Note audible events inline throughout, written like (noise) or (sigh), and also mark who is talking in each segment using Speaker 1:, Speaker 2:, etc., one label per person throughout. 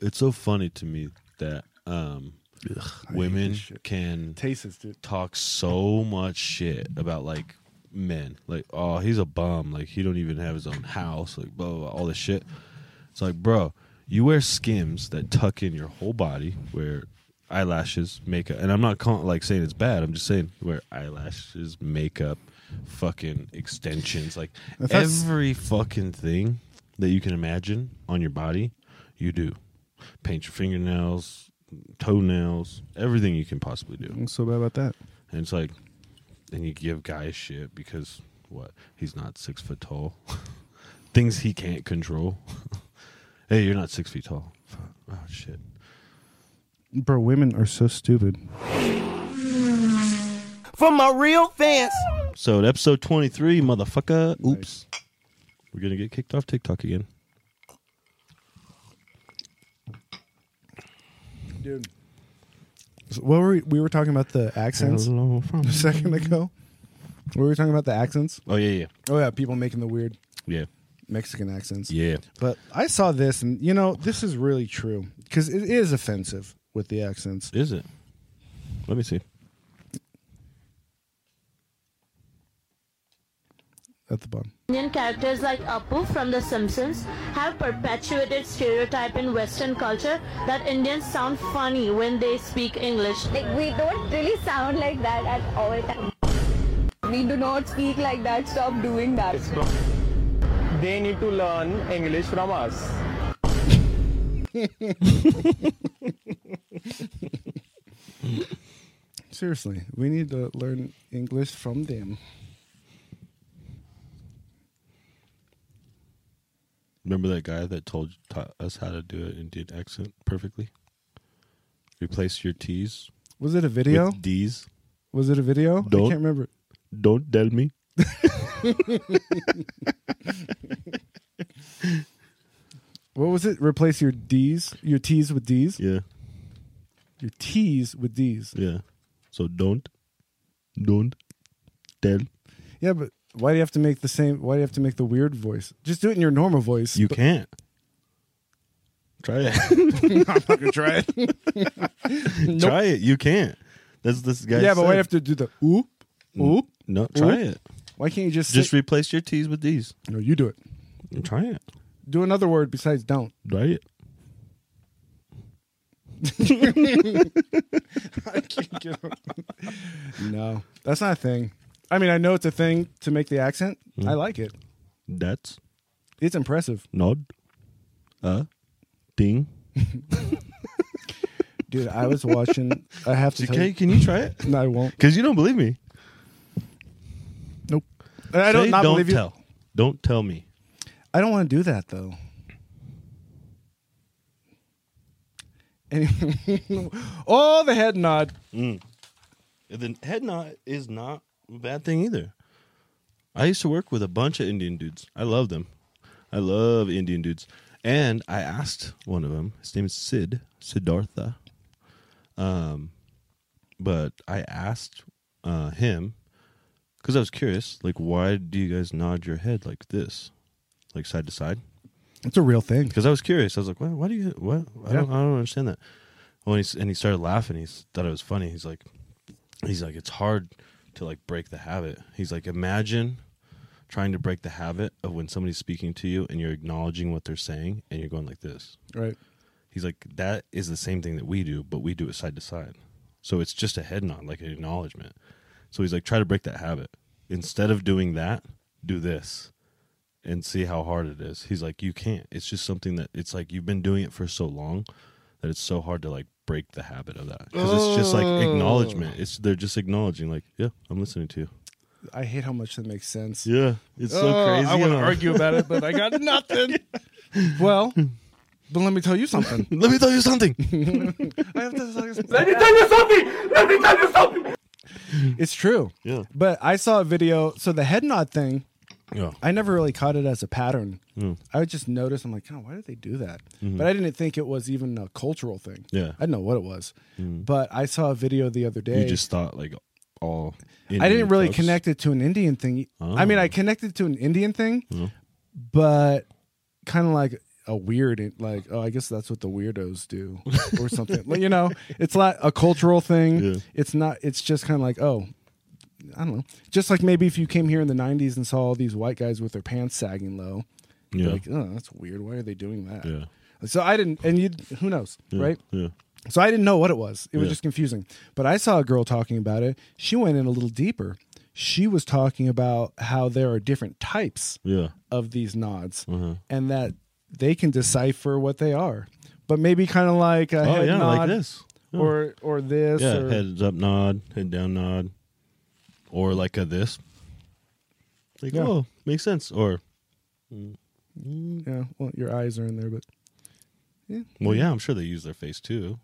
Speaker 1: it's so funny to me that um,
Speaker 2: hate
Speaker 1: women can
Speaker 2: Tastes, dude.
Speaker 1: talk so much shit about like men. Like, oh, he's a bum. Like he don't even have his own house. Like blah blah, blah all this shit. It's like, bro, you wear skims that tuck in your whole body, wear eyelashes, makeup, and I'm not call- like saying it's bad. I'm just saying wear eyelashes, makeup, fucking extensions, like every fucking thing that you can imagine on your body, you do. Paint your fingernails, toenails, everything you can possibly do.
Speaker 2: What's so bad about that?
Speaker 1: And it's like, and you give guys shit because what? He's not six foot tall. (laughs) Things he can't control. (laughs) hey, you're not six feet tall. Fuck. Oh shit.
Speaker 2: Bro, women are so stupid.
Speaker 3: For my real fans.
Speaker 1: So episode 23, motherfucker. Oops. We're gonna get kicked off TikTok again.
Speaker 2: Dude. So what were we, we were talking about the accents
Speaker 1: Hello from- (laughs)
Speaker 2: a second ago? We were talking about the accents.
Speaker 1: Oh yeah, yeah,
Speaker 2: Oh yeah, people making the weird
Speaker 1: yeah,
Speaker 2: Mexican accents.
Speaker 1: yeah.
Speaker 2: But I saw this, and you know, this is really true because it is offensive with the accents.
Speaker 1: Is it? Let me see.
Speaker 2: At the bottom.
Speaker 4: Indian characters like Apu from The Simpsons have perpetuated stereotype in Western culture that Indians sound funny when they speak English.
Speaker 5: Like we don't really sound like that at all times. We do not speak like that. Stop doing that.
Speaker 6: they need to learn English from us. (laughs)
Speaker 2: Seriously, we need to learn English from them.
Speaker 1: Remember that guy that told taught us how to do an Indian accent perfectly? Replace your T's
Speaker 2: Was it a video?
Speaker 1: with D's.
Speaker 2: Was it a video? I
Speaker 1: Don't-
Speaker 2: can't remember.
Speaker 1: Don't tell me. (laughs)
Speaker 2: What was it? Replace your D's, your T's with D's,
Speaker 1: Yeah,
Speaker 2: your T's with D's.
Speaker 1: yeah. So don't, don't tell.
Speaker 2: Yeah, but why do you have to make the same? Why do you have to make the weird voice? Just do it in your normal voice.
Speaker 1: You
Speaker 2: But-
Speaker 1: can't. Try it. (laughs) (laughs)
Speaker 2: I'm not gonna try it.
Speaker 1: Try it. You can't. That's this guy.
Speaker 2: yeah, but why do you have to do the oop, oop?
Speaker 1: No, try
Speaker 2: Oop.
Speaker 1: it.
Speaker 2: Why can't you just
Speaker 1: Just
Speaker 2: say,
Speaker 1: replace your T's with D's.
Speaker 2: no? You do it.
Speaker 1: Try it.
Speaker 2: Do another word besides don't.
Speaker 1: Try it. (laughs)
Speaker 2: I can't get over- no, that's not a thing. I mean, I know it's a thing to make the accent.
Speaker 1: Hmm.
Speaker 2: I like it.
Speaker 1: That's
Speaker 2: It's impressive,
Speaker 1: nod. Uh, ding. (laughs)
Speaker 2: dude. I was watching. I have to. Tell
Speaker 1: Okay,
Speaker 2: you,
Speaker 1: can you try it? (laughs)
Speaker 2: no, I won't.
Speaker 1: Because you don't believe me.
Speaker 2: Nope. And I don't
Speaker 1: Say
Speaker 2: not
Speaker 1: don't
Speaker 2: believe you.
Speaker 1: tell. Don't tell me.
Speaker 2: I don't want to do that though. Anyway, (laughs) oh, the head nod.
Speaker 1: The head nod is not bad thing either. I used to work with a bunch of Indian dudes. I love them. I love Indian dudes. And I asked one of them, his name is Sid, Siddhartha. Um, but I asked uh, him because I was curious, like, why do you guys nod your head like this, like side to side?
Speaker 2: It's a real thing.
Speaker 1: because I was curious. I was like, "Why? Why do you? What? I,
Speaker 2: Yeah.
Speaker 1: don't, I don't understand that." Well, and he, and he started laughing. He thought it was funny. He's like, he's like, it's hard to like break the habit. He's like, imagine trying to break the habit of when somebody's speaking to you and you're acknowledging what they're saying and you're going like this.
Speaker 2: Right.
Speaker 1: He's like, that is the same thing that we do, but we do it side to side. So it's just a head nod, like an acknowledgement. So he's like, try to break that habit. Instead of doing that, do this and see how hard it is. He's like, you can't. It's just something that it's like you've been doing it for so long that it's so hard to like break the habit of that because it's just like oh. acknowledgement. It's they're just acknowledging, like, yeah, I'm listening to you.
Speaker 2: I hate how much that makes sense.
Speaker 1: Yeah, it's so
Speaker 2: Oh,
Speaker 1: crazy.
Speaker 2: I want to
Speaker 1: huh?
Speaker 2: argue about it, but I got (laughs) nothing. well, but let me tell you something. (laughs)
Speaker 1: Let me tell you something. (laughs)
Speaker 2: I have to tell you something.
Speaker 3: Let me tell you something. Let me tell you something.
Speaker 2: It's true.
Speaker 1: Yeah.
Speaker 2: But I saw a video. So the head nod thing,
Speaker 1: yeah.
Speaker 2: I never really caught it as a pattern.
Speaker 1: Mm.
Speaker 2: I would just notice. I'm like, oh, why did they do that? But I didn't think it was even a cultural thing.
Speaker 1: Mm-hmm. Yeah.
Speaker 2: I didn't know what it was. But I saw a video the other day.
Speaker 1: You just thought like all.
Speaker 2: I didn't really
Speaker 1: folks-
Speaker 2: connect it to an Indian thing. I mean,
Speaker 1: Oh.
Speaker 2: I connected to an Indian thing,
Speaker 1: Oh.
Speaker 2: but kind of like a weird like oh I guess that's what the weirdos do or something. (laughs) You know, it's not a cultural thing.
Speaker 1: Yeah.
Speaker 2: It's not. It's just kind of like oh. I don't know. Just like maybe if you came here in the '90s and saw all these white guys with their pants sagging low, you'd be
Speaker 1: Yeah.
Speaker 2: like, oh, that's weird. Why are they doing that?
Speaker 1: Yeah.
Speaker 2: So I didn't, and you, who knows,
Speaker 1: Yeah.
Speaker 2: right?
Speaker 1: Yeah.
Speaker 2: So I didn't know what it was. It was
Speaker 1: Yeah.
Speaker 2: just confusing. But I saw a girl talking about it. She went in a little deeper. She was talking about how there are different types
Speaker 1: Yeah.
Speaker 2: of these nods
Speaker 1: Uh-huh.
Speaker 2: and that they can decipher what they are. But maybe kind of like a
Speaker 1: Oh
Speaker 2: head
Speaker 1: yeah,
Speaker 2: nod
Speaker 1: like this.
Speaker 2: Or or this
Speaker 1: yeah,
Speaker 2: or
Speaker 1: heads up nod, head down nod, or like a this. Like
Speaker 2: Yeah.
Speaker 1: oh, makes sense. Or
Speaker 2: yeah, well your eyes are in there but
Speaker 1: well, yeah, I'm sure they use their face too.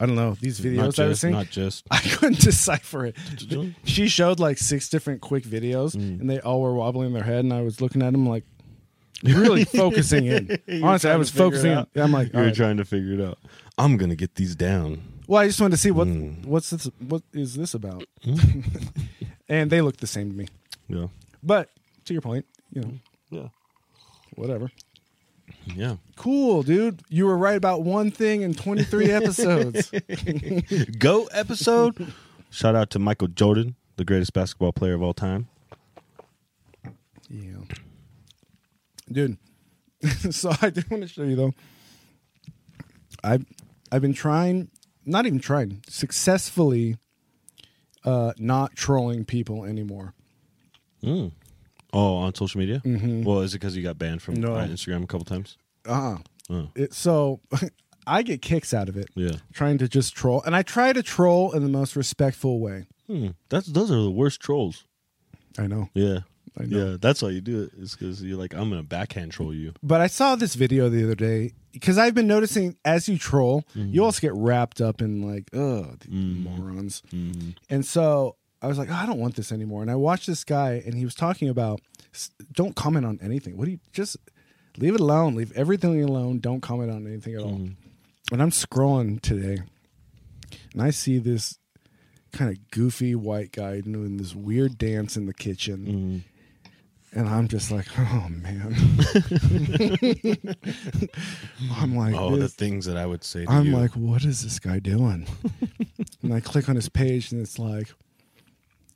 Speaker 2: I don't know. These videos
Speaker 1: not
Speaker 2: I was
Speaker 1: just,
Speaker 2: seeing
Speaker 1: not just. (laughs)
Speaker 2: I couldn't decipher it. she showed like six different quick videos
Speaker 1: Mm.
Speaker 2: and they all were wobbling their head and I was looking at them like really (laughs) focusing in. (laughs)
Speaker 1: You were
Speaker 2: Honestly, I
Speaker 1: trying
Speaker 2: was
Speaker 1: to figure it
Speaker 2: focusing.
Speaker 1: out.
Speaker 2: I'm like, You're right.
Speaker 1: trying to figure it out. I'm gonna get these down.
Speaker 2: well, I just wanted to see what
Speaker 1: Mm.
Speaker 2: what's this what is this about? And they look the same to me.
Speaker 1: Yeah,
Speaker 2: But to your point, you know,
Speaker 1: yeah,
Speaker 2: whatever.
Speaker 1: yeah.
Speaker 2: Cool, dude. You were right about one thing in 23 (laughs) episodes. (laughs)
Speaker 1: Go episode. Shout out to Michael Jordan, the greatest basketball player of all time.
Speaker 2: yeah. Dude. (laughs) so I did want to show you though. I've I've been trying not even trying, successfully uh not trolling people anymore.
Speaker 1: Mm. Oh, on social media. Mm-hmm. Well, is it because you got banned from
Speaker 2: No.
Speaker 1: uh, Instagram a couple times?
Speaker 2: Uh-uh.
Speaker 1: Oh.
Speaker 2: It, so (laughs) I get kicks out of it
Speaker 1: Yeah.
Speaker 2: trying to just troll and I try to troll in the most respectful way.
Speaker 1: Hmm. That's those are the worst trolls.
Speaker 2: I know.
Speaker 1: Yeah.
Speaker 2: I know.
Speaker 1: Yeah, that's why you do it. Is because you're like, I'm gonna backhand troll you.
Speaker 2: But I saw this video the other day because I've been noticing as you troll,
Speaker 1: Mm-hmm.
Speaker 2: you also get wrapped up in like, oh, morons.
Speaker 1: Mm-hmm.
Speaker 2: And so I was like, oh, I don't want this anymore. And I watched this guy, and he was talking about, don't comment on anything. What do you just leave it alone? Leave everything alone. Don't comment on anything at all.
Speaker 1: Mm-hmm.
Speaker 2: And I'm scrolling today, and I see this kind of goofy white guy doing this weird dance in the kitchen. And I'm just like, oh man. (laughs) I'm like,
Speaker 1: Oh, the things that I would say to
Speaker 2: I'm
Speaker 1: you.
Speaker 2: like, what is this guy doing? and I click on his page, and it's like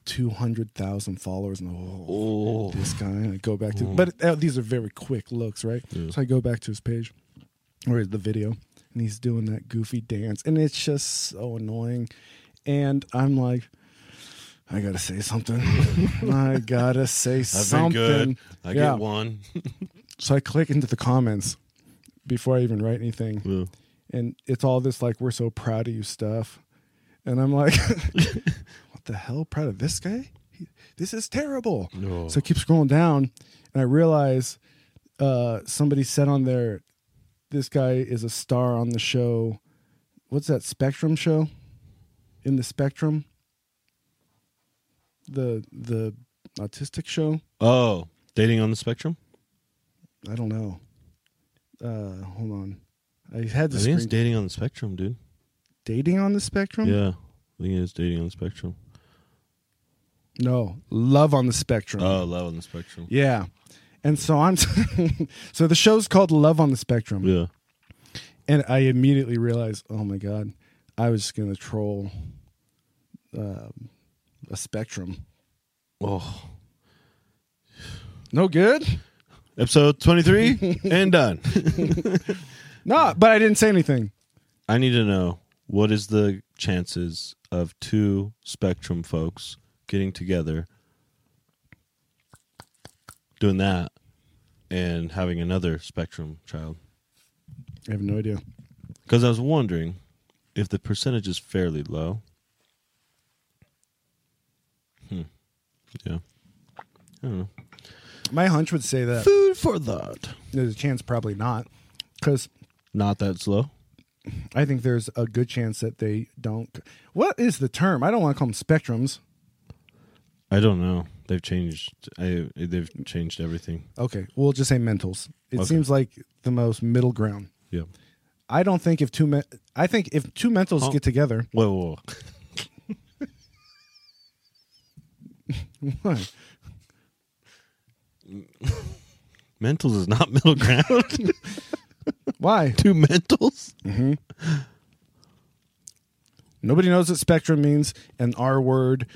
Speaker 2: two hundred thousand followers, and oh,
Speaker 1: oh,
Speaker 2: this guy. And I go back to, but uh, these are very quick looks, right?
Speaker 1: Yeah.
Speaker 2: So I go back to his page or the video, and he's doing that goofy dance, and it's just so annoying. And I'm like, I gotta say something. (laughs) I gotta say
Speaker 1: I've
Speaker 2: something.
Speaker 1: been good. I
Speaker 2: Yeah.
Speaker 1: get one.
Speaker 2: So I click into the comments before I even write anything
Speaker 1: Yeah.
Speaker 2: and it's all this like we're so proud of you stuff and i'm like (laughs) what the hell proud of this guy He- this is terrible
Speaker 1: No.
Speaker 2: so i keep scrolling down and i realize uh somebody said on there this guy is a star on the show what's that spectrum show in the spectrum the the autistic show
Speaker 1: Oh, dating on the spectrum.
Speaker 2: i don't know uh hold on i had the
Speaker 1: I think it's dating on the spectrum, dude.
Speaker 2: dating on the spectrum
Speaker 1: Yeah, I think it's dating on the spectrum.
Speaker 2: No, love on the spectrum.
Speaker 1: Oh, love on the spectrum.
Speaker 2: yeah. And so I'm (laughs) so the show's called Love on the Spectrum.
Speaker 1: Yeah.
Speaker 2: And I immediately realized, oh my god, I was just gonna troll um, a spectrum.
Speaker 1: Oh,
Speaker 2: No good?
Speaker 1: episode twenty three (laughs) and done. (laughs)
Speaker 2: No, but I didn't say anything.
Speaker 1: I need to know what is the chances of two spectrum folks getting together, doing that, and having another spectrum child.
Speaker 2: I have no idea.
Speaker 1: Because I was wondering if the percentage is fairly low. Hmm. Yeah. I don't know.
Speaker 2: My hunch would say that
Speaker 1: Food for thought.
Speaker 2: there's a chance probably not. Because
Speaker 1: Not that slow.
Speaker 2: I think there's a good chance that they don't what is the term? I don't want to call them spectrums.
Speaker 1: I don't know. They've changed. I, they've changed everything.
Speaker 2: Okay, we'll just say mentals. It
Speaker 1: Okay.
Speaker 2: seems like the most middle ground.
Speaker 1: Yeah.
Speaker 2: I don't think if two men, I think if two mentals
Speaker 1: Huh?
Speaker 2: get together,
Speaker 1: Whoa, whoa, (laughs) whoa.
Speaker 2: What?
Speaker 1: Mentals is not (laughs) middle ground. (laughs)
Speaker 2: Why? (laughs)
Speaker 1: Two mentals? Mm-hmm.
Speaker 2: Nobody knows what spectrum means, and R word,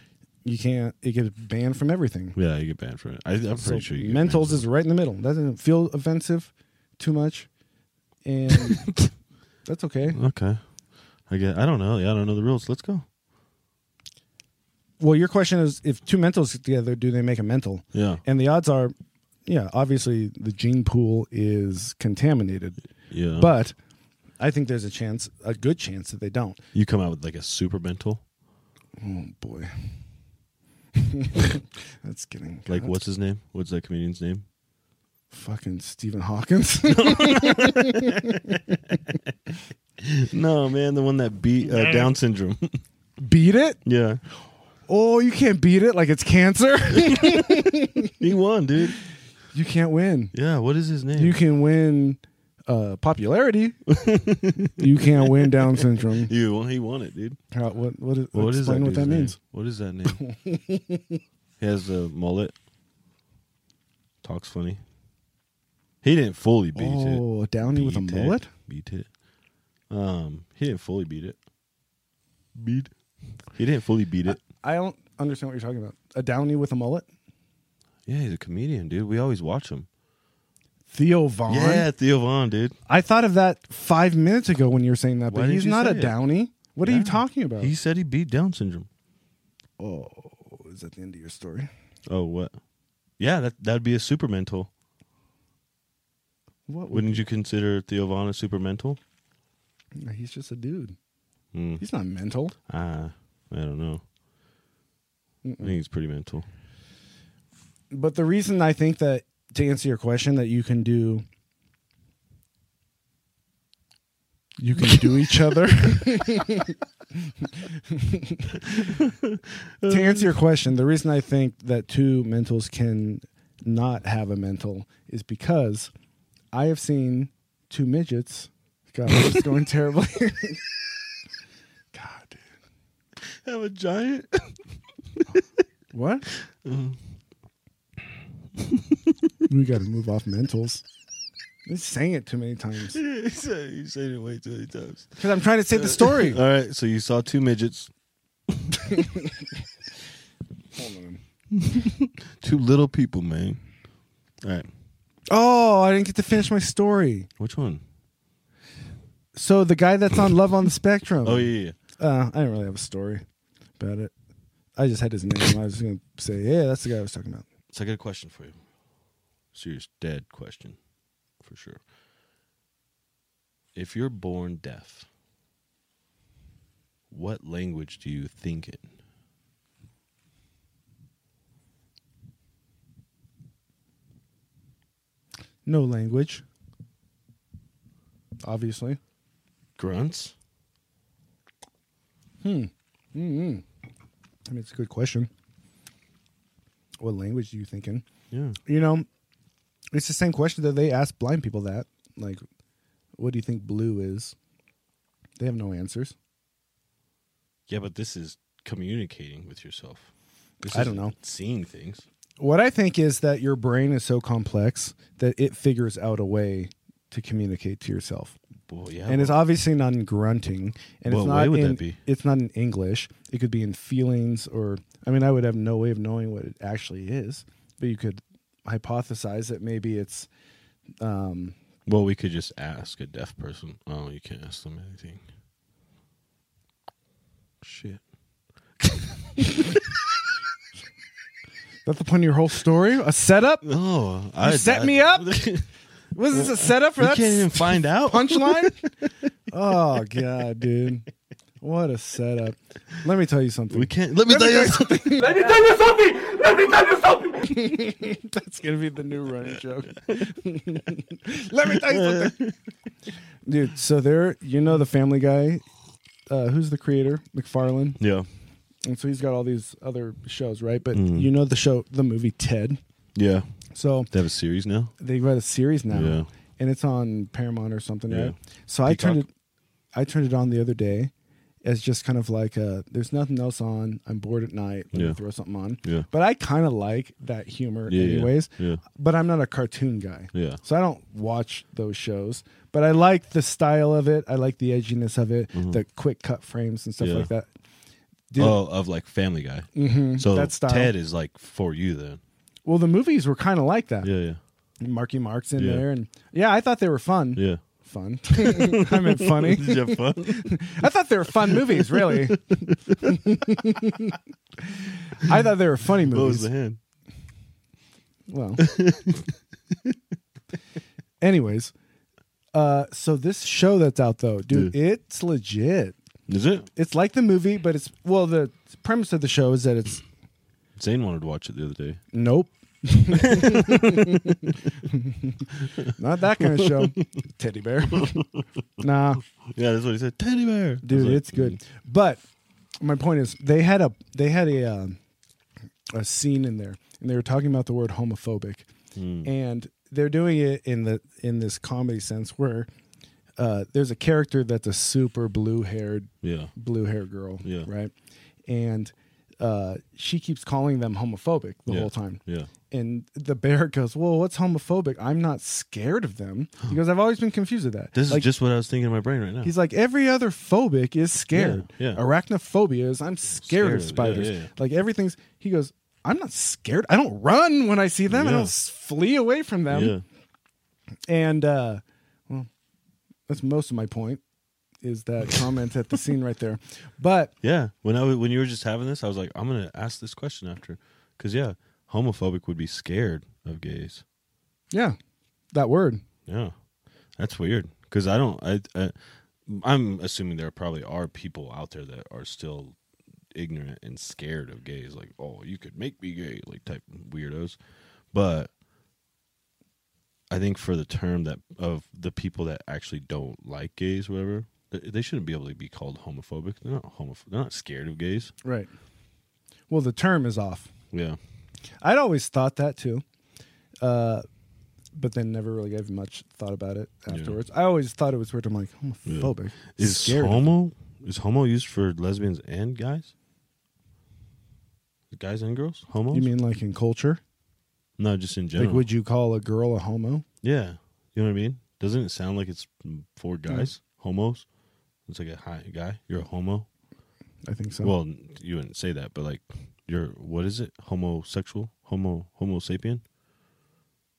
Speaker 2: you can't. It gets banned from everything.
Speaker 1: Yeah, you get banned for it. I, I'm pretty sure you get
Speaker 2: mentals is right in the middle. Doesn't feel offensive too much, and that's okay.
Speaker 1: Okay. I get. I don't know. Yeah, I don't know the rules. Let's go.
Speaker 2: Well, your question is, if two mentals get together, do they make a mental?
Speaker 1: Yeah.
Speaker 2: And the odds are, yeah, obviously the gene pool is contaminated,
Speaker 1: Yeah.
Speaker 2: but I think there's a chance, a good chance that they don't.
Speaker 1: you come out with like a super mental.
Speaker 2: Oh boy, (laughs) that's getting
Speaker 1: Like what's his name? What's that comedian's name?
Speaker 2: fucking Stephen Hawkins. (laughs) (laughs)
Speaker 1: No, man, the one that beat uh, Down syndrome.
Speaker 2: beat it?
Speaker 1: yeah,
Speaker 2: Oh, you can't beat it like it's cancer. (laughs)
Speaker 1: he won, dude.
Speaker 2: you can't win.
Speaker 1: Yeah, what is his name?
Speaker 2: You can win uh, popularity. you can't win Down syndrome. (laughs)
Speaker 1: You won. He won it, dude.
Speaker 2: How, what what is,
Speaker 1: What is
Speaker 2: explain
Speaker 1: that?
Speaker 2: what that
Speaker 1: name?
Speaker 2: means?
Speaker 1: What is that name? (laughs) he has a mullet. Talks funny. He didn't fully beat it.
Speaker 2: Oh, Downey with a
Speaker 1: Beat it.
Speaker 2: mullet.
Speaker 1: Beat it. Um, he didn't fully beat it. Beat. He didn't fully beat it.
Speaker 2: I don't understand what you're talking about. A Downey with a mullet.
Speaker 1: Yeah, he's a comedian, dude. We always watch him.
Speaker 2: Theo Von.
Speaker 1: Yeah, Theo Von, dude.
Speaker 2: I thought of that five minutes ago when you were saying that,
Speaker 1: Why
Speaker 2: but
Speaker 1: didn't
Speaker 2: he's
Speaker 1: you
Speaker 2: not a
Speaker 1: say it?
Speaker 2: Downey. What are you
Speaker 1: Yeah.
Speaker 2: talking about?
Speaker 1: He said he beat Down syndrome.
Speaker 2: oh, is that the end of your story?
Speaker 1: Oh, what? Yeah, that that'd be a super mental.
Speaker 2: What? Would,
Speaker 1: Wouldn't you consider Theo Von a super mental?
Speaker 2: he's just a dude.
Speaker 1: Hmm.
Speaker 2: He's not mental.
Speaker 1: Ah, I don't know. I think he's pretty mental.
Speaker 2: But the reason I think that to answer your question that you can do you can do each other. (laughs) to answer your question, the reason I think that two mentals can not have a mental is because I have seen two midgets. God, is going terribly. (laughs) God, dude.
Speaker 1: Have a giant.
Speaker 2: What? (laughs) we got to move off mentals. He's saying it too many times (laughs)
Speaker 1: you said you said it way too many times.
Speaker 2: because I'm trying to say the story. (laughs)
Speaker 1: All right, so you saw two midgets, two little people, man. All right,
Speaker 2: Oh, I didn't get to finish my story.
Speaker 1: which one?
Speaker 2: So the guy that's on Love on the Spectrum.
Speaker 1: Oh yeah, yeah.
Speaker 2: Uh, I didn't really have a story about it. I just had his name. I was going to say, yeah, that's the guy I was talking about.
Speaker 1: So I got a question for you. Serious, dead question, for sure. If you're born deaf, what language do you think in?
Speaker 2: No language. Obviously.
Speaker 1: Grunts. Hmm. Mm-hmm.
Speaker 2: I mean, it's a good question. What language do you think in?
Speaker 1: Yeah.
Speaker 2: You know, it's the same question that they ask blind people that. Like, what do you think blue is? They have no answers.
Speaker 1: Yeah, but this is communicating with yourself. This
Speaker 2: I don't know.
Speaker 1: Seeing things.
Speaker 2: What I think is that your brain is so complex that it figures out a way to communicate to yourself.
Speaker 1: Well, yeah.
Speaker 2: and it's obviously not in grunting, and
Speaker 1: What
Speaker 2: it's
Speaker 1: way
Speaker 2: not
Speaker 1: would
Speaker 2: in,
Speaker 1: that be?
Speaker 2: It's not in English. It could be in feelings, or I mean, I would have no way of knowing what it actually is, but you could hypothesize that maybe it's. Um,
Speaker 1: well, we could just ask a deaf person. Oh, you can't ask them anything. Shit.
Speaker 2: that's the point of your whole story. A setup.
Speaker 1: Oh, I
Speaker 2: set me up? (laughs) Was this a setup for
Speaker 1: we
Speaker 2: that
Speaker 1: can't even find out.
Speaker 2: punchline? (laughs) oh god, dude, what a setup! Let me tell you something.
Speaker 1: We can't. Let me tell you something.
Speaker 3: Let me tell you something. Let me tell you something. (laughs)
Speaker 2: That's gonna be the new running joke. (laughs) Let me tell you something, dude. So there, you know, the Family Guy. Uh, who's the creator? MacFarlane.
Speaker 1: Yeah.
Speaker 2: And so he's got all these other shows, right? But
Speaker 1: Mm.
Speaker 2: you know the show, the movie Ted.
Speaker 1: Yeah.
Speaker 2: So
Speaker 1: They have a series now.
Speaker 2: They've got a series now,
Speaker 1: Yeah.
Speaker 2: and it's on Paramount or something,
Speaker 1: Yeah.
Speaker 2: right? So I turned it, I turned it on the other day, as just kind of like uh there's nothing else on. I'm bored at night. Let
Speaker 1: Yeah.
Speaker 2: me throw something on.
Speaker 1: Yeah.
Speaker 2: But I kind of like that humor,
Speaker 1: Yeah, yeah,
Speaker 2: anyways.
Speaker 1: yeah.
Speaker 2: But I'm not a cartoon guy.
Speaker 1: Yeah.
Speaker 2: So I don't watch those shows. But I like the style of it. I like the edginess of it, the quick cut frames and stuff
Speaker 1: Mm-hmm. Yeah.
Speaker 2: like that. Dude,
Speaker 1: Oh, of like Family Guy.
Speaker 2: mhm,
Speaker 1: So
Speaker 2: that style.
Speaker 1: Ted is like for you then.
Speaker 2: Well, the movies were kind of like that.
Speaker 1: Yeah, yeah,
Speaker 2: Marky Mark's in
Speaker 1: Yeah.
Speaker 2: there, and yeah, I thought they were fun.
Speaker 1: yeah.
Speaker 2: Fun. (laughs) I meant funny.
Speaker 1: Did you have fun? (laughs)
Speaker 2: I thought they were fun movies. Really. (laughs) I thought they were funny
Speaker 1: what was
Speaker 2: movies.
Speaker 1: the hand?
Speaker 2: Well. Anyways, uh, so this show that's out though, dude, it's legit.
Speaker 1: Is it?
Speaker 2: It's like the movie, but it's well. The premise of the show is that it's
Speaker 1: Zane wanted to watch it the other day.
Speaker 2: nope. (laughs) (laughs) Not that kind of show. Teddy bear. (laughs) nah,
Speaker 1: Yeah, that's what he said. Teddy bear,
Speaker 2: dude,
Speaker 1: like,
Speaker 2: it's good. But my point is, they had a they had a um a scene in there, and they were talking about the word homophobic,
Speaker 1: hmm.
Speaker 2: and they're doing it in the in this comedy sense where uh, there's a character that's a super blue haired
Speaker 1: Yeah,
Speaker 2: blue hair girl,
Speaker 1: Yeah.
Speaker 2: right, and uh, she keeps calling them homophobic the
Speaker 1: Yeah.
Speaker 2: whole time.
Speaker 1: yeah.
Speaker 2: And the bear (laughs) goes, "Well, what's homophobic? I'm not scared of them." He goes, "I've always been confused with that."
Speaker 1: This
Speaker 2: like,
Speaker 1: is just what I was thinking in my brain right now.
Speaker 2: He's like, every other phobic is scared.
Speaker 1: Yeah, yeah.
Speaker 2: Arachnophobia is I'm scared,
Speaker 1: Scared
Speaker 2: of spiders.
Speaker 1: yeah.
Speaker 2: Like everything's. He goes, I'm not scared. I don't run when I see them. I don't flee away from them.
Speaker 1: yeah,
Speaker 2: And uh, well, that's most of my point. Is that comment at the scene right there? But (laughs)
Speaker 1: yeah. When I was, when you were just having this, I was like, I'm gonna ask this question after, because yeah, homophobic would be scared of gays.
Speaker 2: yeah, that word.
Speaker 1: Yeah, that's weird. Because I don't. I, I I'm assuming there probably are people out there that are still ignorant and scared of gays. Like, oh, you could make me gay, like type weirdos. But I think for the term that of the people that actually don't like gays, whatever, they, shouldn't be able to be called homophobic. They're not homophobic. They're not scared of gays.
Speaker 2: Right. Well, the term is off.
Speaker 1: Yeah.
Speaker 2: I'd always thought that too, uh, but then never really gave much thought about it afterwards. I always thought it was weird. I'm like homophobic.
Speaker 1: Is
Speaker 2: Scared
Speaker 1: homo is homo used for lesbians and guys? Guys and girls? homo.
Speaker 2: You mean like in culture?
Speaker 1: no, just in general.
Speaker 2: Like, would you call a girl a homo?
Speaker 1: yeah, you know what I mean. Doesn't it sound like it's for guys? Homos. It's like a hi guy. You're a homo.
Speaker 2: I think so.
Speaker 1: Well, you wouldn't say that, but like you're what is it? Homosexual? Homo Homo sapien?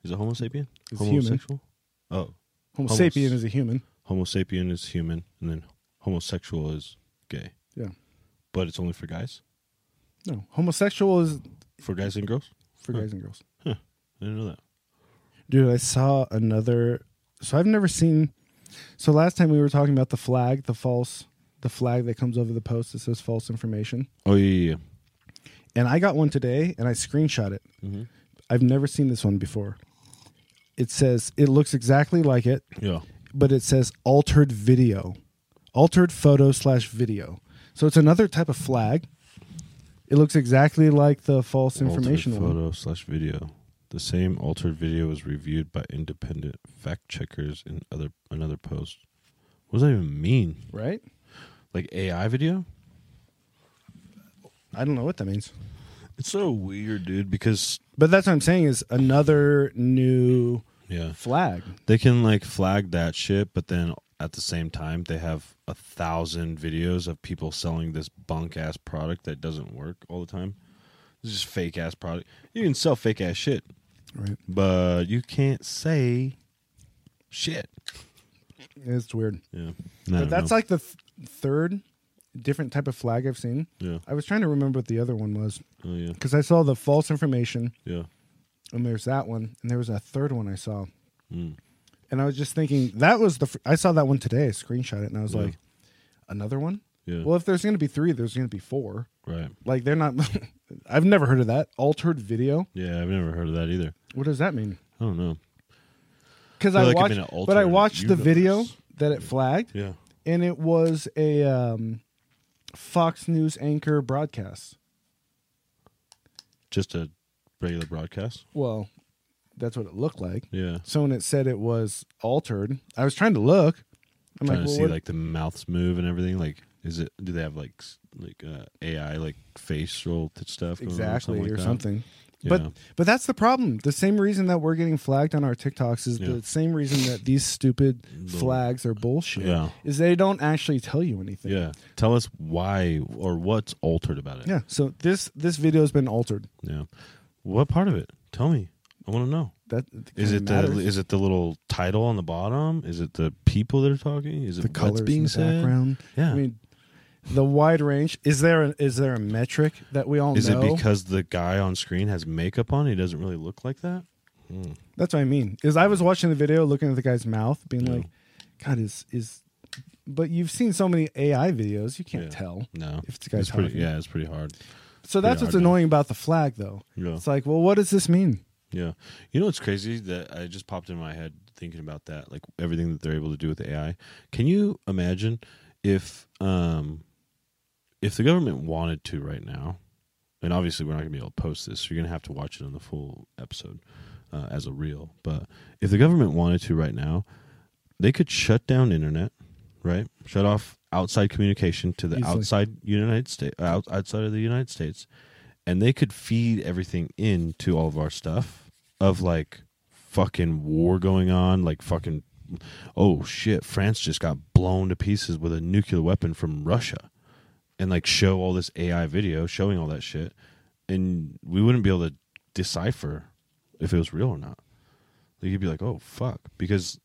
Speaker 1: Is it Homo sapien?
Speaker 2: It's human.
Speaker 1: Homosexual? Oh,
Speaker 2: Homo sapien is a human.
Speaker 1: Homo sapien is human, and then homosexual is gay.
Speaker 2: Yeah.
Speaker 1: But it's only for guys.
Speaker 2: No, homosexual is
Speaker 1: For guys and girls.
Speaker 2: for guys and girls.
Speaker 1: I didn't know that.
Speaker 2: Dude, I saw another. So I've never seen. So last time we were talking about the flag, the false, the flag that comes over the post that says false information,
Speaker 1: Oh yeah, yeah.
Speaker 2: and I got one today, and I screenshot it.
Speaker 1: Mm-hmm.
Speaker 2: I've never seen this one before. It says it looks exactly like it,
Speaker 1: Yeah.
Speaker 2: but it says altered video, altered photo slash video. So it's another type of flag. It looks exactly like the false information
Speaker 1: Altered
Speaker 2: one.
Speaker 1: photo slash video. The same altered video was reviewed by independent fact checkers in other another post. What does that even mean?
Speaker 2: right?
Speaker 1: Like AI video?
Speaker 2: I don't know what that means.
Speaker 1: It's so weird, dude. Because
Speaker 2: But that's what I'm saying is another new
Speaker 1: yeah,
Speaker 2: flag.
Speaker 1: they can like flag that shit, but then at the same time they have a thousand videos of people selling this bunk ass product that doesn't work all the time. It's just fake ass product. You can sell fake ass shit,
Speaker 2: Right.
Speaker 1: but you can't say shit.
Speaker 2: It's weird.
Speaker 1: Yeah,
Speaker 2: But that's like the th- third different type of flag I've seen.
Speaker 1: yeah,
Speaker 2: I was trying to remember what the other one was
Speaker 1: oh yeah,
Speaker 2: because I saw the false information
Speaker 1: yeah.
Speaker 2: and there's that one and there was a third one I saw.
Speaker 1: Mm.
Speaker 2: And I was just thinking that was the fr- I saw that one today. I screenshot it and I was
Speaker 1: Yeah.
Speaker 2: like, another one.
Speaker 1: Yeah.
Speaker 2: Well, if there's going to be three, there's going to be four.
Speaker 1: Right.
Speaker 2: Like they're not. (laughs) I've never heard of that altered video.
Speaker 1: Yeah, I've never heard of that either.
Speaker 2: What does that mean?
Speaker 1: I don't know.
Speaker 2: Because
Speaker 1: I
Speaker 2: I
Speaker 1: like I'm
Speaker 2: watched, but I watched the video that it flagged,
Speaker 1: Yeah.
Speaker 2: and it was a um, Fox News anchor broadcast.
Speaker 1: Just a regular broadcast.
Speaker 2: Well, that's what it looked like.
Speaker 1: Yeah.
Speaker 2: So when it said it was altered, I was trying to look. I'm
Speaker 1: Trying
Speaker 2: like,
Speaker 1: to
Speaker 2: well,
Speaker 1: see
Speaker 2: what-
Speaker 1: like the mouths move and everything. Like, is it? Do they have like like uh, AI like facial stuff?
Speaker 2: exactly
Speaker 1: like
Speaker 2: or
Speaker 1: that?
Speaker 2: something. But
Speaker 1: Yeah.
Speaker 2: but that's the problem. The same reason that we're getting flagged on our TikToks is
Speaker 1: Yeah.
Speaker 2: the same reason that these stupid flags are bullshit.
Speaker 1: Yeah.
Speaker 2: Is they don't actually tell you anything.
Speaker 1: Yeah. Tell us why or what's altered about it.
Speaker 2: Yeah. So this this video has been altered.
Speaker 1: Yeah. What part of it? Tell me. I want to know.
Speaker 2: That
Speaker 1: Is it the is it the little title on the bottom? Is it the people that are talking? Is it
Speaker 2: the
Speaker 1: what's
Speaker 2: colors
Speaker 1: being
Speaker 2: in the
Speaker 1: said?
Speaker 2: background?
Speaker 1: Yeah.
Speaker 2: I mean, the wide range. Is there a, is there a metric that we all know?
Speaker 1: Is
Speaker 2: know?
Speaker 1: it because the guy on screen has makeup on? He doesn't really look like that.
Speaker 2: That's what I mean. Is I was watching the video, looking at the guy's mouth, being
Speaker 1: Yeah.
Speaker 2: like, "God, is is." But you've seen so many AI videos, you can't
Speaker 1: Yeah.
Speaker 2: tell.
Speaker 1: No,
Speaker 2: If it's a guy's
Speaker 1: it's pretty.
Speaker 2: talking.
Speaker 1: Yeah, it's pretty hard.
Speaker 2: So that's
Speaker 1: Pretty
Speaker 2: what's
Speaker 1: hard to-
Speaker 2: annoying about the flag, though.
Speaker 1: Yeah.
Speaker 2: It's like, well, what does this mean?
Speaker 1: Yeah. You know what's crazy that I just popped in my head thinking about that, like everything that they're able to do with AI. Can you imagine if um if the government wanted to right now, and obviously we're not gonna be able to post this, so you're gonna have to watch it on the full episode uh, as a reel. But if the government wanted to right now, they could shut down internet, right? Shut off outside communication to the
Speaker 2: Easily.
Speaker 1: outside United States, out, outside of the United States, and they could feed everything into all of our stuff of like fucking war going on, like fucking oh shit, France just got blown to pieces with a nuclear weapon from Russia, and like show all this AI video showing all that shit, and we wouldn't be able to decipher if it was real or not. Like you'd be like, oh fuck, because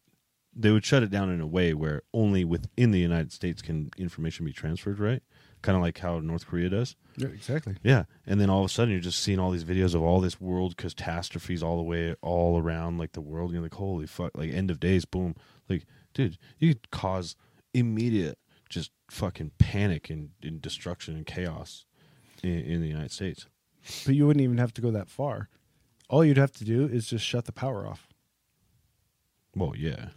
Speaker 1: they would shut it down in a way where only within the United States can information be transferred, right? Kind of like how North Korea does.
Speaker 2: Yeah, exactly.
Speaker 1: Yeah, and then all of a sudden you're just seeing all these videos of all this world catastrophes all the way all around like the world. You're like, holy fuck! Like end of days, boom. Like, dude, you could cause immediate just fucking panic and, and destruction and chaos in, in the United States.
Speaker 2: But you wouldn't even have to go that far. All you'd have to do is just shut the power off
Speaker 1: Well, yeah.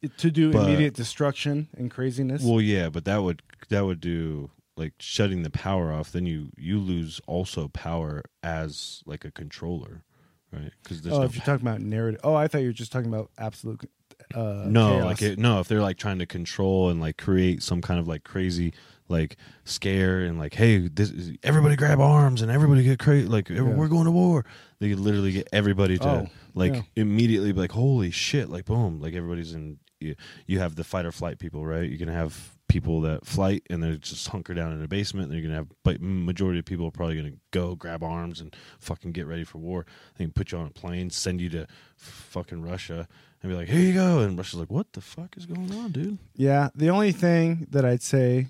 Speaker 2: It- to do
Speaker 1: But-
Speaker 2: immediate destruction and craziness.
Speaker 1: Well, yeah, but that would that would do like shutting the power off. Then you you lose also power as like a controller, right? Because
Speaker 2: oh, if you're talking about narrative. Oh, I thought you were just talking about absolute. Uh,
Speaker 1: no
Speaker 2: chaos.
Speaker 1: like it, no if they're like trying to control and like create some kind of like crazy like scare and like hey this is, everybody grab arms and everybody get crazy like
Speaker 2: Yeah.
Speaker 1: we're going to war they could literally get everybody to
Speaker 2: Oh,
Speaker 1: like
Speaker 2: yeah.
Speaker 1: immediately be like holy shit like boom like everybody's in you, you have the fight or flight people right you're gonna have people that flight and they're just hunker down in a basement you're gonna have but majority of people are probably gonna go grab arms and fucking get ready for war. They can put you on a plane send you to fucking russia and be like here you go. And russia's like what the fuck is going on dude?
Speaker 2: Yeah, the only thing that I'd say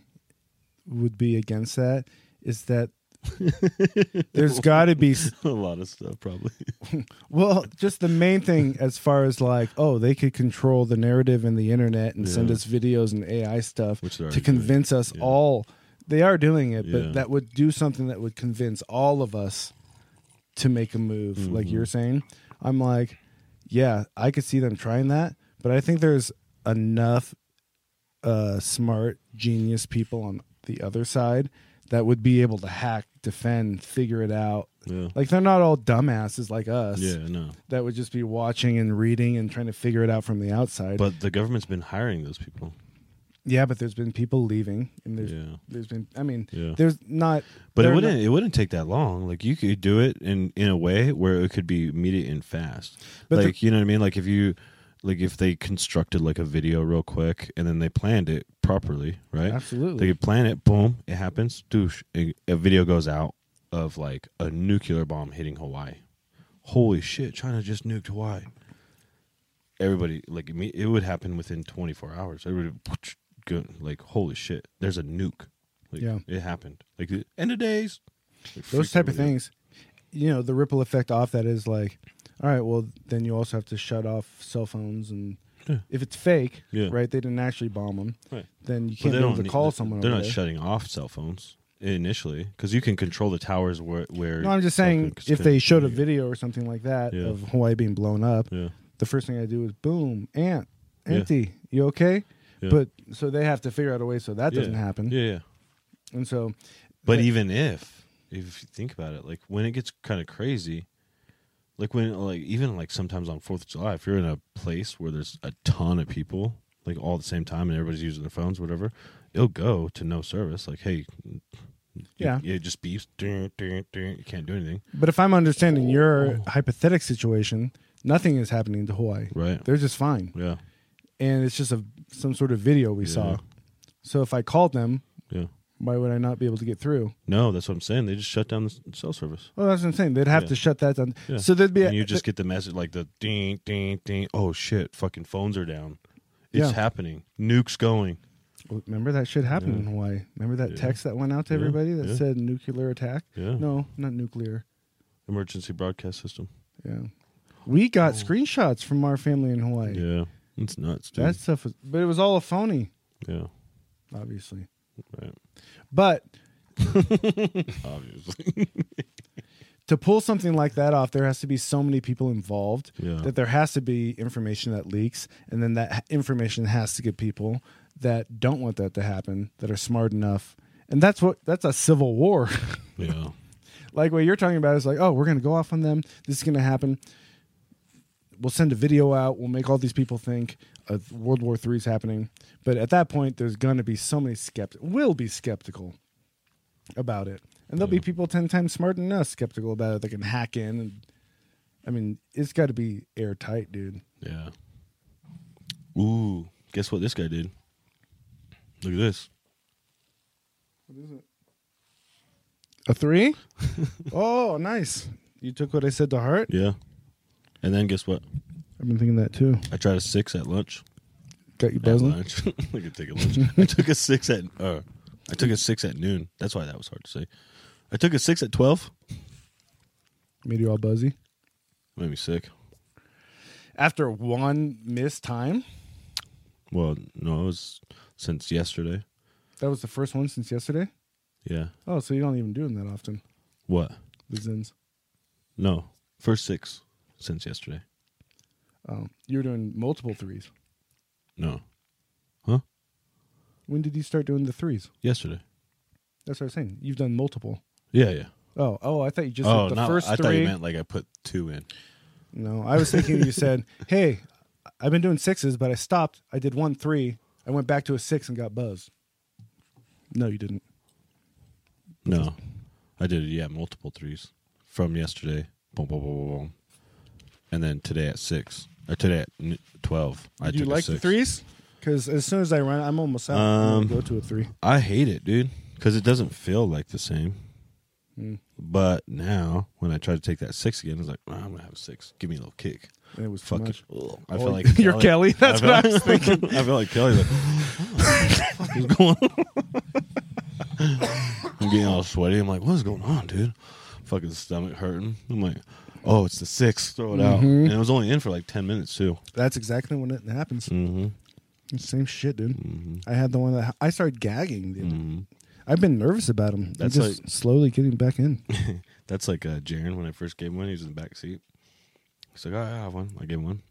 Speaker 2: would be against that is that (laughs) there's got to be (laughs)
Speaker 1: a lot of stuff probably (laughs)
Speaker 2: well, just the main thing as far as like, oh, they could control the narrative and the internet and send us videos and AI stuff to
Speaker 1: already doing.
Speaker 2: convince us
Speaker 1: Yeah.
Speaker 2: all. They are doing it,
Speaker 1: Yeah.
Speaker 2: but that would do something that would convince all of us to make a move, like
Speaker 1: Mm-hmm.
Speaker 2: you're saying. I'm like, yeah, I could see them trying that, but I think there's enough uh, smart, genius people on the other side that would be able to hack, defend, figure it out.
Speaker 1: yeah
Speaker 2: Like they're not all dumbasses like us
Speaker 1: yeah no
Speaker 2: that would just be watching and reading and trying to figure it out from the outside.
Speaker 1: but the government's been hiring those people
Speaker 2: yeah, but there's been people leaving, and there's
Speaker 1: Yeah.
Speaker 2: there's been I mean
Speaker 1: Yeah.
Speaker 2: there's not.
Speaker 1: But it wouldn't.
Speaker 2: not-
Speaker 1: it wouldn't take that long. Like you could do it in in a way where it could be immediate and fast.
Speaker 2: But the-
Speaker 1: like you know what I mean. Like if you like if they constructed like a video real quick and then they planned it properly, right?
Speaker 2: Absolutely.
Speaker 1: They could plan it. Boom, it happens. Douche. A, a video goes out of like a nuclear bomb hitting Hawaii. Holy shit! China just nuked Hawaii. Everybody like imme- it would happen within 24 hours. Everybody like holy shit. There's a nuke. Like,
Speaker 2: Yeah.
Speaker 1: it happened. Like end of days. Like,
Speaker 2: those type of
Speaker 1: everybody out.
Speaker 2: things. You know, the ripple effect off that is like, all right, well then you also have to shut off cell phones and.
Speaker 1: Yeah.
Speaker 2: If it's fake,
Speaker 1: Yeah.
Speaker 2: right? They didn't actually bomb them.
Speaker 1: Right.
Speaker 2: Then you can't be able to call someone.
Speaker 1: They're not
Speaker 2: there.
Speaker 1: shutting off cell phones initially because you can control the towers where. where
Speaker 2: No, I'm just saying if
Speaker 1: can-
Speaker 2: they showed a video or something like that
Speaker 1: Yeah.
Speaker 2: of Hawaii being blown up, the first thing I do is boom, ant, empty. You okay? But so they have to figure out a way so that doesn't happen.
Speaker 1: Yeah, yeah.
Speaker 2: And so,
Speaker 1: But even if, if you think about it, like when it gets kind of crazy, like when, like even like sometimes on Fourth of July, if you're in a place where there's a ton of people, like all at the same time, and everybody's using their phones, whatever, it'll go to no service. Like, hey, You-
Speaker 2: Yeah.
Speaker 1: it just beeps. Dun, dun, dun. You can't do anything.
Speaker 2: But if I'm understanding your oh. hypothetical situation, nothing is happening to Hawaii.
Speaker 1: Right.
Speaker 2: They're just fine,
Speaker 1: Yeah.
Speaker 2: and it's just a some sort of video we saw. So if I called them,
Speaker 1: Yeah.
Speaker 2: Why would I not be able to get through?
Speaker 1: No, that's what I'm saying. They just shut down the cell service.
Speaker 2: Well, that's what I'm saying. They'd have
Speaker 1: Yeah.
Speaker 2: to shut that down.
Speaker 1: Yeah.
Speaker 2: So there'd be a,
Speaker 1: and you just get the message like the ding, ding, ding. Oh shit! Fucking phones are down. It's
Speaker 2: Yeah.
Speaker 1: happening. Nukes going.
Speaker 2: Remember that shit happened in Hawaii. Remember that
Speaker 1: Yeah.
Speaker 2: text that went out to
Speaker 1: Yeah.
Speaker 2: everybody that
Speaker 1: Yeah.
Speaker 2: said nuclear attack?
Speaker 1: Yeah.
Speaker 2: No, not nuclear.
Speaker 1: Emergency broadcast system.
Speaker 2: Yeah. We got oh. screenshots from our family in Hawaii.
Speaker 1: Oh. Yeah. It's nuts, dude.
Speaker 2: That stuff was, but it was all a phony,
Speaker 1: yeah.
Speaker 2: obviously.
Speaker 1: Right.
Speaker 2: But (laughs)
Speaker 1: Obviously.
Speaker 2: to pull something like that off, there has to be so many people involved
Speaker 1: Yeah.
Speaker 2: that there has to be information that leaks, and then that information has to get people that don't want that to happen, that are smart enough, and that's what that's a civil war. (laughs)
Speaker 1: yeah.
Speaker 2: like what you're talking about is like, oh, we're gonna go off on them. This is gonna happen. We'll send a video out. We'll make all these people think uh, World War III is happening. But at that point, there's gonna be so many skeptics. Will be skeptical about it, and there'll be people ten times smarter than us skeptical about it. That can hack in, and I mean, it's got to be airtight, dude.
Speaker 1: Yeah. Ooh. Guess what this guy did? Look at this. What is it?
Speaker 2: A three? (laughs) oh, nice. You took what I said to heart.
Speaker 1: Yeah. And then guess what?
Speaker 2: I've been thinking that too.
Speaker 1: I tried a six at lunch.
Speaker 2: Got you
Speaker 1: At
Speaker 2: buzzing.
Speaker 1: lunch. (laughs) I could take a lunch. I took a six at uh, I took a six at noon. That's why that was hard to say. I took a six at twelve.
Speaker 2: Made you all buzzy.
Speaker 1: Made me sick.
Speaker 2: After one missed time,
Speaker 1: Well, no, it was since yesterday.
Speaker 2: that was the first one since yesterday.
Speaker 1: Yeah.
Speaker 2: Oh, so you don't even do them that often.
Speaker 1: What?
Speaker 2: The Zyns.
Speaker 1: No. First six since yesterday.
Speaker 2: Um, oh, you were doing multiple threes.
Speaker 1: No. Huh?
Speaker 2: When did you start doing the threes?
Speaker 1: Yesterday.
Speaker 2: That's what I was saying. You've done multiple.
Speaker 1: Yeah, yeah.
Speaker 2: Oh, oh, I thought you just
Speaker 1: oh,
Speaker 2: the
Speaker 1: no.
Speaker 2: first
Speaker 1: I
Speaker 2: three.
Speaker 1: thought you meant like I put two in.
Speaker 2: No, I was thinking you (laughs) said, "Hey, I've been doing sixes, but I stopped. I did one three. I went back to a six and got buzzed." No, you didn't.
Speaker 1: No. I did yeah, multiple threes from yesterday. Boom, boom, boom, boom, boom. And then today at six. Or today at twelve. I
Speaker 2: Do you
Speaker 1: took a
Speaker 2: like the
Speaker 1: six.
Speaker 2: threes? Because as soon as I run, I'm almost out. I'm
Speaker 1: Um,
Speaker 2: gonna go to a three.
Speaker 1: I hate it, dude, because it doesn't feel like the same.
Speaker 2: Hmm.
Speaker 1: But now, when I try to take that six again, it's like "Ah, I'm gonna have a six. Give me a little kick.
Speaker 2: And it was too
Speaker 1: Fuck
Speaker 2: much.
Speaker 1: Ugh. I
Speaker 2: Oh,
Speaker 1: feel like (laughs)
Speaker 2: you're Kelly. That's what I was thinking. (laughs)
Speaker 1: I feel like Kelly. Like, what the fuck is going on? (laughs) I'm getting all sweaty. I'm like, what is going on, dude? Fucking stomach hurting. I'm like, oh, it's the six. Throw it out.
Speaker 2: Mm-hmm.
Speaker 1: And it was only in for like ten minutes too.
Speaker 2: That's exactly when it happens.
Speaker 1: Mm-hmm.
Speaker 2: Same shit, dude. I had the one that I started gagging. Dude.
Speaker 1: Mm-hmm.
Speaker 2: I've been nervous about him.
Speaker 1: That's
Speaker 2: I'm just
Speaker 1: like-
Speaker 2: slowly getting back in. (laughs)
Speaker 1: That's like uh, Jaron when I first gave him one. He was in the back seat. He's like, oh, I have one. I gave him one.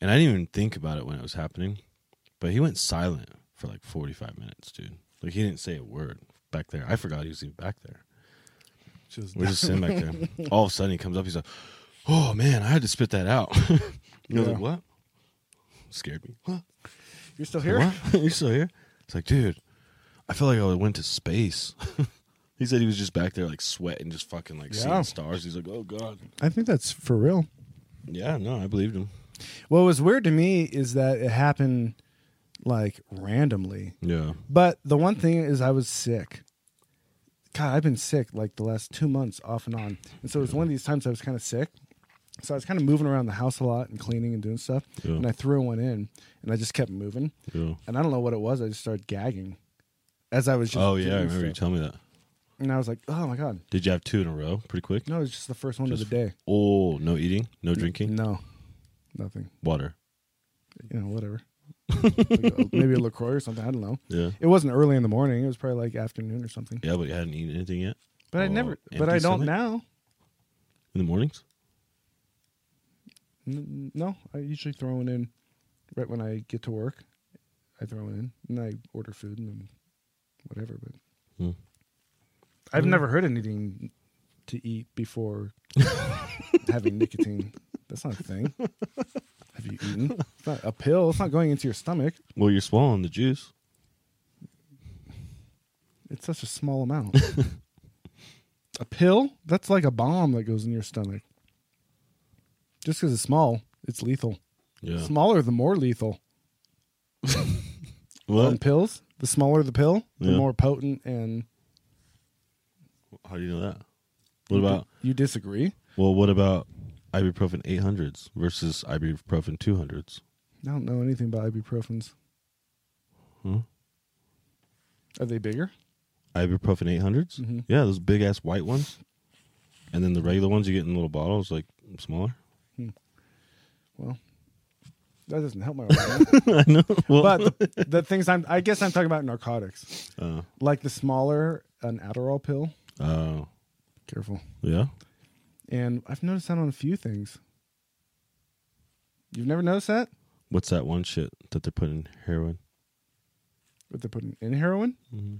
Speaker 1: And I didn't even think about it when it was happening. But he went silent for like 45 minutes, dude. Like he didn't say a word back there. I forgot he was even back there.
Speaker 2: Just,
Speaker 1: We're just sitting back there. (laughs) All of a sudden he comes up. He's like, oh, man, I had to spit that out. (laughs) I was
Speaker 2: Yeah.
Speaker 1: like, what? Scared me. What? (laughs)
Speaker 2: You're still here?
Speaker 1: What? You're still here? It's like, dude, I feel like I went to space. he said he was just back there, like sweating, just fucking like
Speaker 2: Yeah.
Speaker 1: seeing stars. He's like, oh god.
Speaker 2: I think that's for real.
Speaker 1: Yeah, no, I believed him.
Speaker 2: What was weird to me is that it happened like randomly.
Speaker 1: Yeah,
Speaker 2: But the one thing is, I was sick. God, I've been sick like the last two months off and on. And so it was one of these times I was kind of sick. So I was kind of moving around the house a lot and cleaning and doing stuff.
Speaker 1: Yeah.
Speaker 2: And I threw one in and I just kept moving.
Speaker 1: yeah.
Speaker 2: And I don't know what it was. I just started gagging as I was just.
Speaker 1: Oh yeah, I remember you
Speaker 2: stuff.
Speaker 1: telling me that.
Speaker 2: And I was like, oh my God.
Speaker 1: Did you have two in a row, pretty quick?
Speaker 2: No, it was just the first one
Speaker 1: Just-
Speaker 2: of the day.
Speaker 1: Oh, no eating, no drinking,
Speaker 2: No, nothing.
Speaker 1: water.
Speaker 2: You know, whatever. Like (laughs) a- maybe a LaCroix or something. I don't know.
Speaker 1: Yeah,
Speaker 2: It wasn't early in the morning. It was probably like afternoon or something.
Speaker 1: yeah, but you hadn't eaten anything yet
Speaker 2: But I
Speaker 1: Oh,
Speaker 2: never, but
Speaker 1: empty
Speaker 2: I don't
Speaker 1: stomach?
Speaker 2: now.
Speaker 1: in the mornings.
Speaker 2: N- no, I usually throw it in right when I get to work. I throw it in and I order food and then whatever. But
Speaker 1: Hmm.
Speaker 2: I've never heard anything to eat before (laughs) having nicotine. That's not a thing. (laughs) Have you eaten? It's not a pill. It's not going into your stomach.
Speaker 1: Well, you're swallowing the juice.
Speaker 2: It's such a small amount. (laughs) a pill? That's like a bomb that goes in your stomach. Just because it's small, it's lethal.
Speaker 1: Yeah.
Speaker 2: Smaller, the more lethal. (laughs) On
Speaker 1: What?
Speaker 2: pills, the smaller the pill, the
Speaker 1: Yeah.
Speaker 2: more potent. And
Speaker 1: How do you know that? What about
Speaker 2: you disagree?
Speaker 1: well? What about ibuprofen 800s versus ibuprofen 200s?
Speaker 2: I don't know anything about ibuprofens.
Speaker 1: Hmm?
Speaker 2: Are they bigger?
Speaker 1: Ibuprofen 800s?
Speaker 2: Mhm.
Speaker 1: Yeah, those big ass white ones. And then the regular ones you get in little bottles, like smaller.
Speaker 2: Well, that doesn't help my argument. (laughs)
Speaker 1: I know. Well,
Speaker 2: but the, (laughs) the things I'm, I guess I'm talking about narcotics,
Speaker 1: uh,
Speaker 2: like the smaller an Adderall pill.
Speaker 1: oh,
Speaker 2: Careful.
Speaker 1: yeah.
Speaker 2: And I've noticed that on a few things. You've never noticed that?
Speaker 1: What's that one shit that they're putting in heroin
Speaker 2: What they're putting in heroin? Mm-hmm.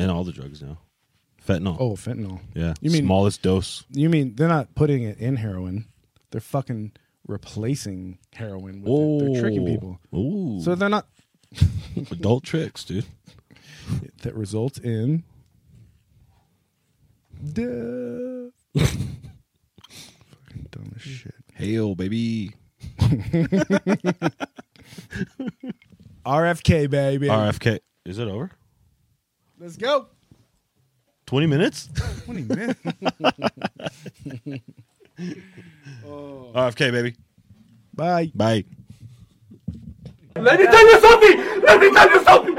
Speaker 1: and all the drugs now? Fentanyl.
Speaker 2: Oh, fentanyl.
Speaker 1: yeah.
Speaker 2: you mean-
Speaker 1: smallest dose?
Speaker 2: You mean they're not putting it in heroin? They're fucking replacing heroin with it. They're tricking people.
Speaker 1: Ooh.
Speaker 2: So they're not. (laughs)
Speaker 1: adult tricks, dude.
Speaker 2: That results in. (laughs) Duh. Fucking dumb as shit.
Speaker 1: Hail, baby. (laughs)
Speaker 2: RFK, baby.
Speaker 1: RFK. Is it over?
Speaker 2: Let's go.
Speaker 1: 20 minutes?
Speaker 2: 20 minutes. (laughs) oh.
Speaker 1: RFK, baby.
Speaker 2: Bye.
Speaker 1: Bye.
Speaker 3: Let me tell you something! Let me tell you something!